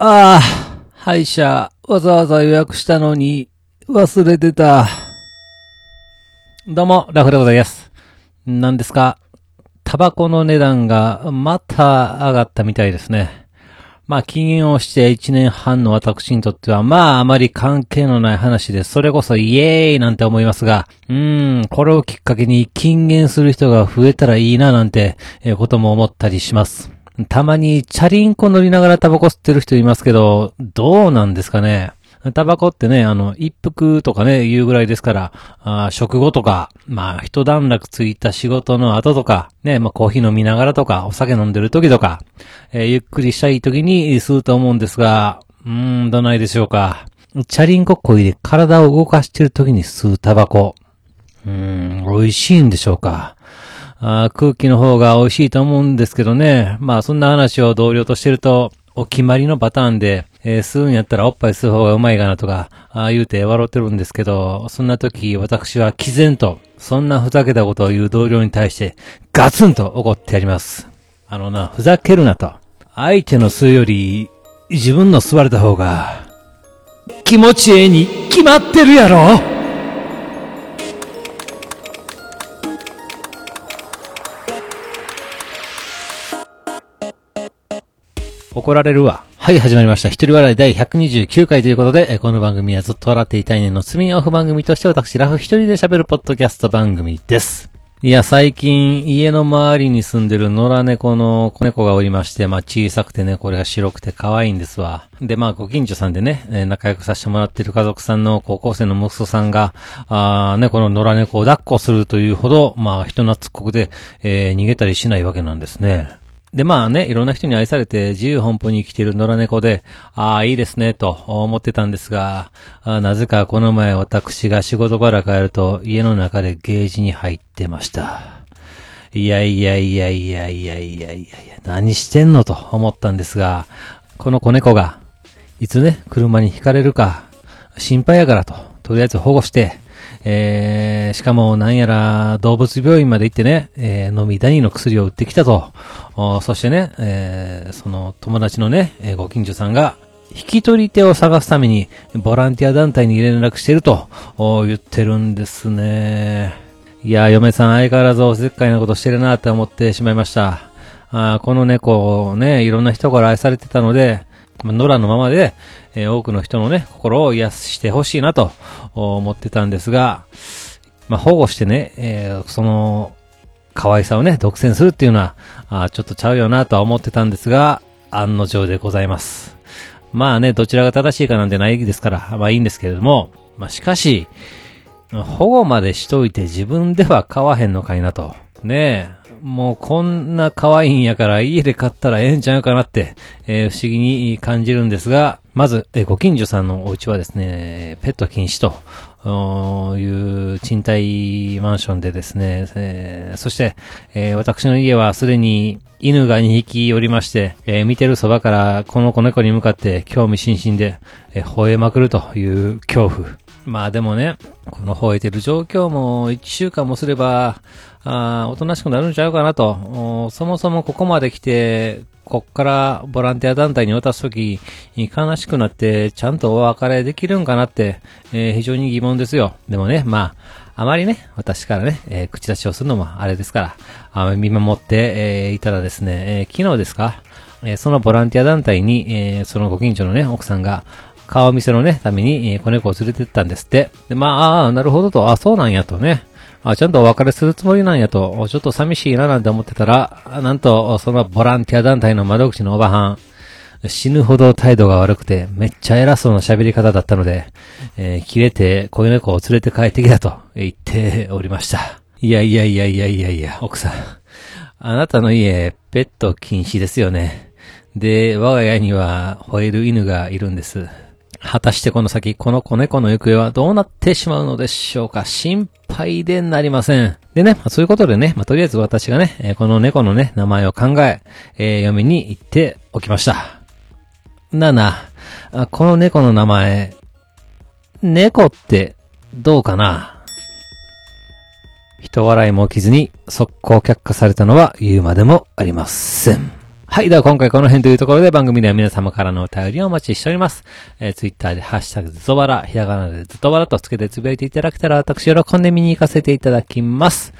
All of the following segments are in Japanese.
ああ、歯医者、わざわざ予約したのに、忘れてた。どうも、ラフでございます。何ですか？タバコの値段がまた上がったみたいですね。まあ、禁煙をして1年半の私にとっては、まあ、あまり関係のない話で、それこそイエーイなんて思いますが、うーん、これをきっかけに禁煙する人が増えたらいいななんて、えことも思ったりします。たまにチャリンコ乗りながらタバコ吸ってる人いますけど、どうなんですかねタバコってね、あの、一服とかね、言うぐらいですから、あ食後とか、まあ、一段落ついた仕事の後とか、ね、まあ、コーヒー飲みながらとか、お酒飲んでる時とか、えーゆっくりしたい時に吸うと思うんですが、うーん、どないでしょうか。チャリンコこいで体を動かしてる時に吸うタバコ。うーん、美味しいんでしょうか。あ空気の方が美味しいと思うんですけどね。まあそんな話を同僚としてると、お決まりのパターンで、えー吸うんやったらおっぱい吸う方がうまいかなとか、ああ言うて笑ってるんですけど、そんな時私は毅然と、そんなふざけたことを言う同僚に対して、ガツンと怒ってやります。あのな、ふざけるなと。相手の吸うより、自分の吸われた方が、気持ちええに決まってるやろ怒られるわ。はい、始まりました。一人笑い第129回ということで、この番組はずっと笑っていたいねのスミンオフ番組として私、ラフ一人で喋るポッドキャスト番組です。いや、最近、家の周りに住んでる野良猫の子猫がおりまして、まあ小さくてね、これが白くて可愛いんですわ。で、まあご近所さんでね、仲良くさせてもらってる家族さんの高校生の息子さんが、あーね、この野良猫を抱っこするというほど、まあ人懐っこくで、えー逃げたりしないわけなんですね。で、まあね、いろんな人に愛されて自由奔放に生きている野良猫で、ああ、いいですね、と思ってたんですが、なぜかこの前私が仕事から帰ると家の中でゲージに入ってました。いやいやいやいやいやいやいやいや、何してんのと思ったんですが、この子猫が、いつね、車にひかれるか、心配やからと、とりあえず保護して、えー、しかもなんやら動物病院まで行ってね、えー、飲みダニの薬を売ってきたと。そしてね、えー、その友達のね、えーご近所さんが、引き取り手を探すために、ボランティア団体に連絡してると、言ってるんですね。いや、嫁さん相変わらずおせっかいなことしてるなって思ってしまいました。あこの猫ね、いろんな人から愛されてたので、ま野良のままで、えー多くの人のね、心を癒してほしいなと思ってたんですが、まあ、保護してね、えーその、可愛さをね、独占するっていうのは、あちょっとちゃうよなとは思ってたんですが、案の定でございます。まあね、どちらが正しいかなんてないですから、まあいいんですけれども、まあしかし、保護までしといて自分では買わへんのかいなと。ねえ。もうこんな可愛いんやから家で買ったらええんちゃうかなって、えー不思議に感じるんですが、まず、えご近所さんのお家はですね、ペット禁止と、いう賃貸マンションでですね、えーそして、えー私の家はすでに犬が2匹おりまして、えー見てるそばからこの子猫に向かって興味津々で、え吠えまくるという恐怖。まあでもね、この吠えてる状況も1週間もすれば、あおとなしくなるんちゃうかなと。そもそもここまで来て、こっからボランティア団体に渡すとき、悲しくなって、ちゃんとお別れできるんかなって、えー非常に疑問ですよ。でもね、まあ、あまりね、私からね、えー口出しをするのもあれですから、あ見守って、えーいたらですね、えー昨日ですか、えーそのボランティア団体に、えーそのご近所のね、奥さんが、顔見せのね、ために、子猫を連れて行ったんですって。で、まあ、あなるほどと、あ、そうなんやとね。あ、ちゃんとお別れするつもりなんやと、ちょっと寂しいななんて思ってたら、なんと、そのボランティア団体の窓口のおばはん、死ぬほど態度が悪くて、めっちゃ偉そうな喋り方だったので、えー切れて、子猫を連れて帰ってきたと言っておりました。いやいやいやいやいやいや、奥さん。あなたの家、ペット禁止ですよね。で、我が家には吠える犬がいるんです。果たしてこの先、この子猫の行方はどうなってしまうのでしょうか？心配でなりません。でね、まあそういうことでね、まあとりあえず私がね、えーこの猫のね、名前を考え、えー嫁に言っておきました。なあな、あこの猫の名前、猫ってどうかな？人笑いも起きずに速攻却下されたのは言うまでもありません。はい。では今回この辺というところで番組では皆様からのお便りをお待ちしております。えー、ツイッターでハッシュタグずとばら、ひらがなでずとばらとつけてつぶやいていただけたら私喜んで見に行かせていただきます。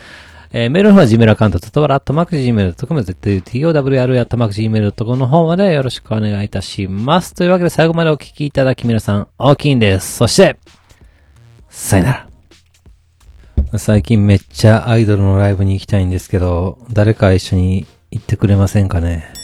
えー、メールの方は Gmail アカウント、ずとばら、アットマーク Gmail.com、ZTOWR、アットマーク Gmail.com の方までよろしくお願いいたします。というわけで最後までお聞きいただき皆さん、大きいんです。そして、さよなら。最近めっちゃアイドルのライブに行きたいんですけど、誰か一緒に行ってくれませんかね？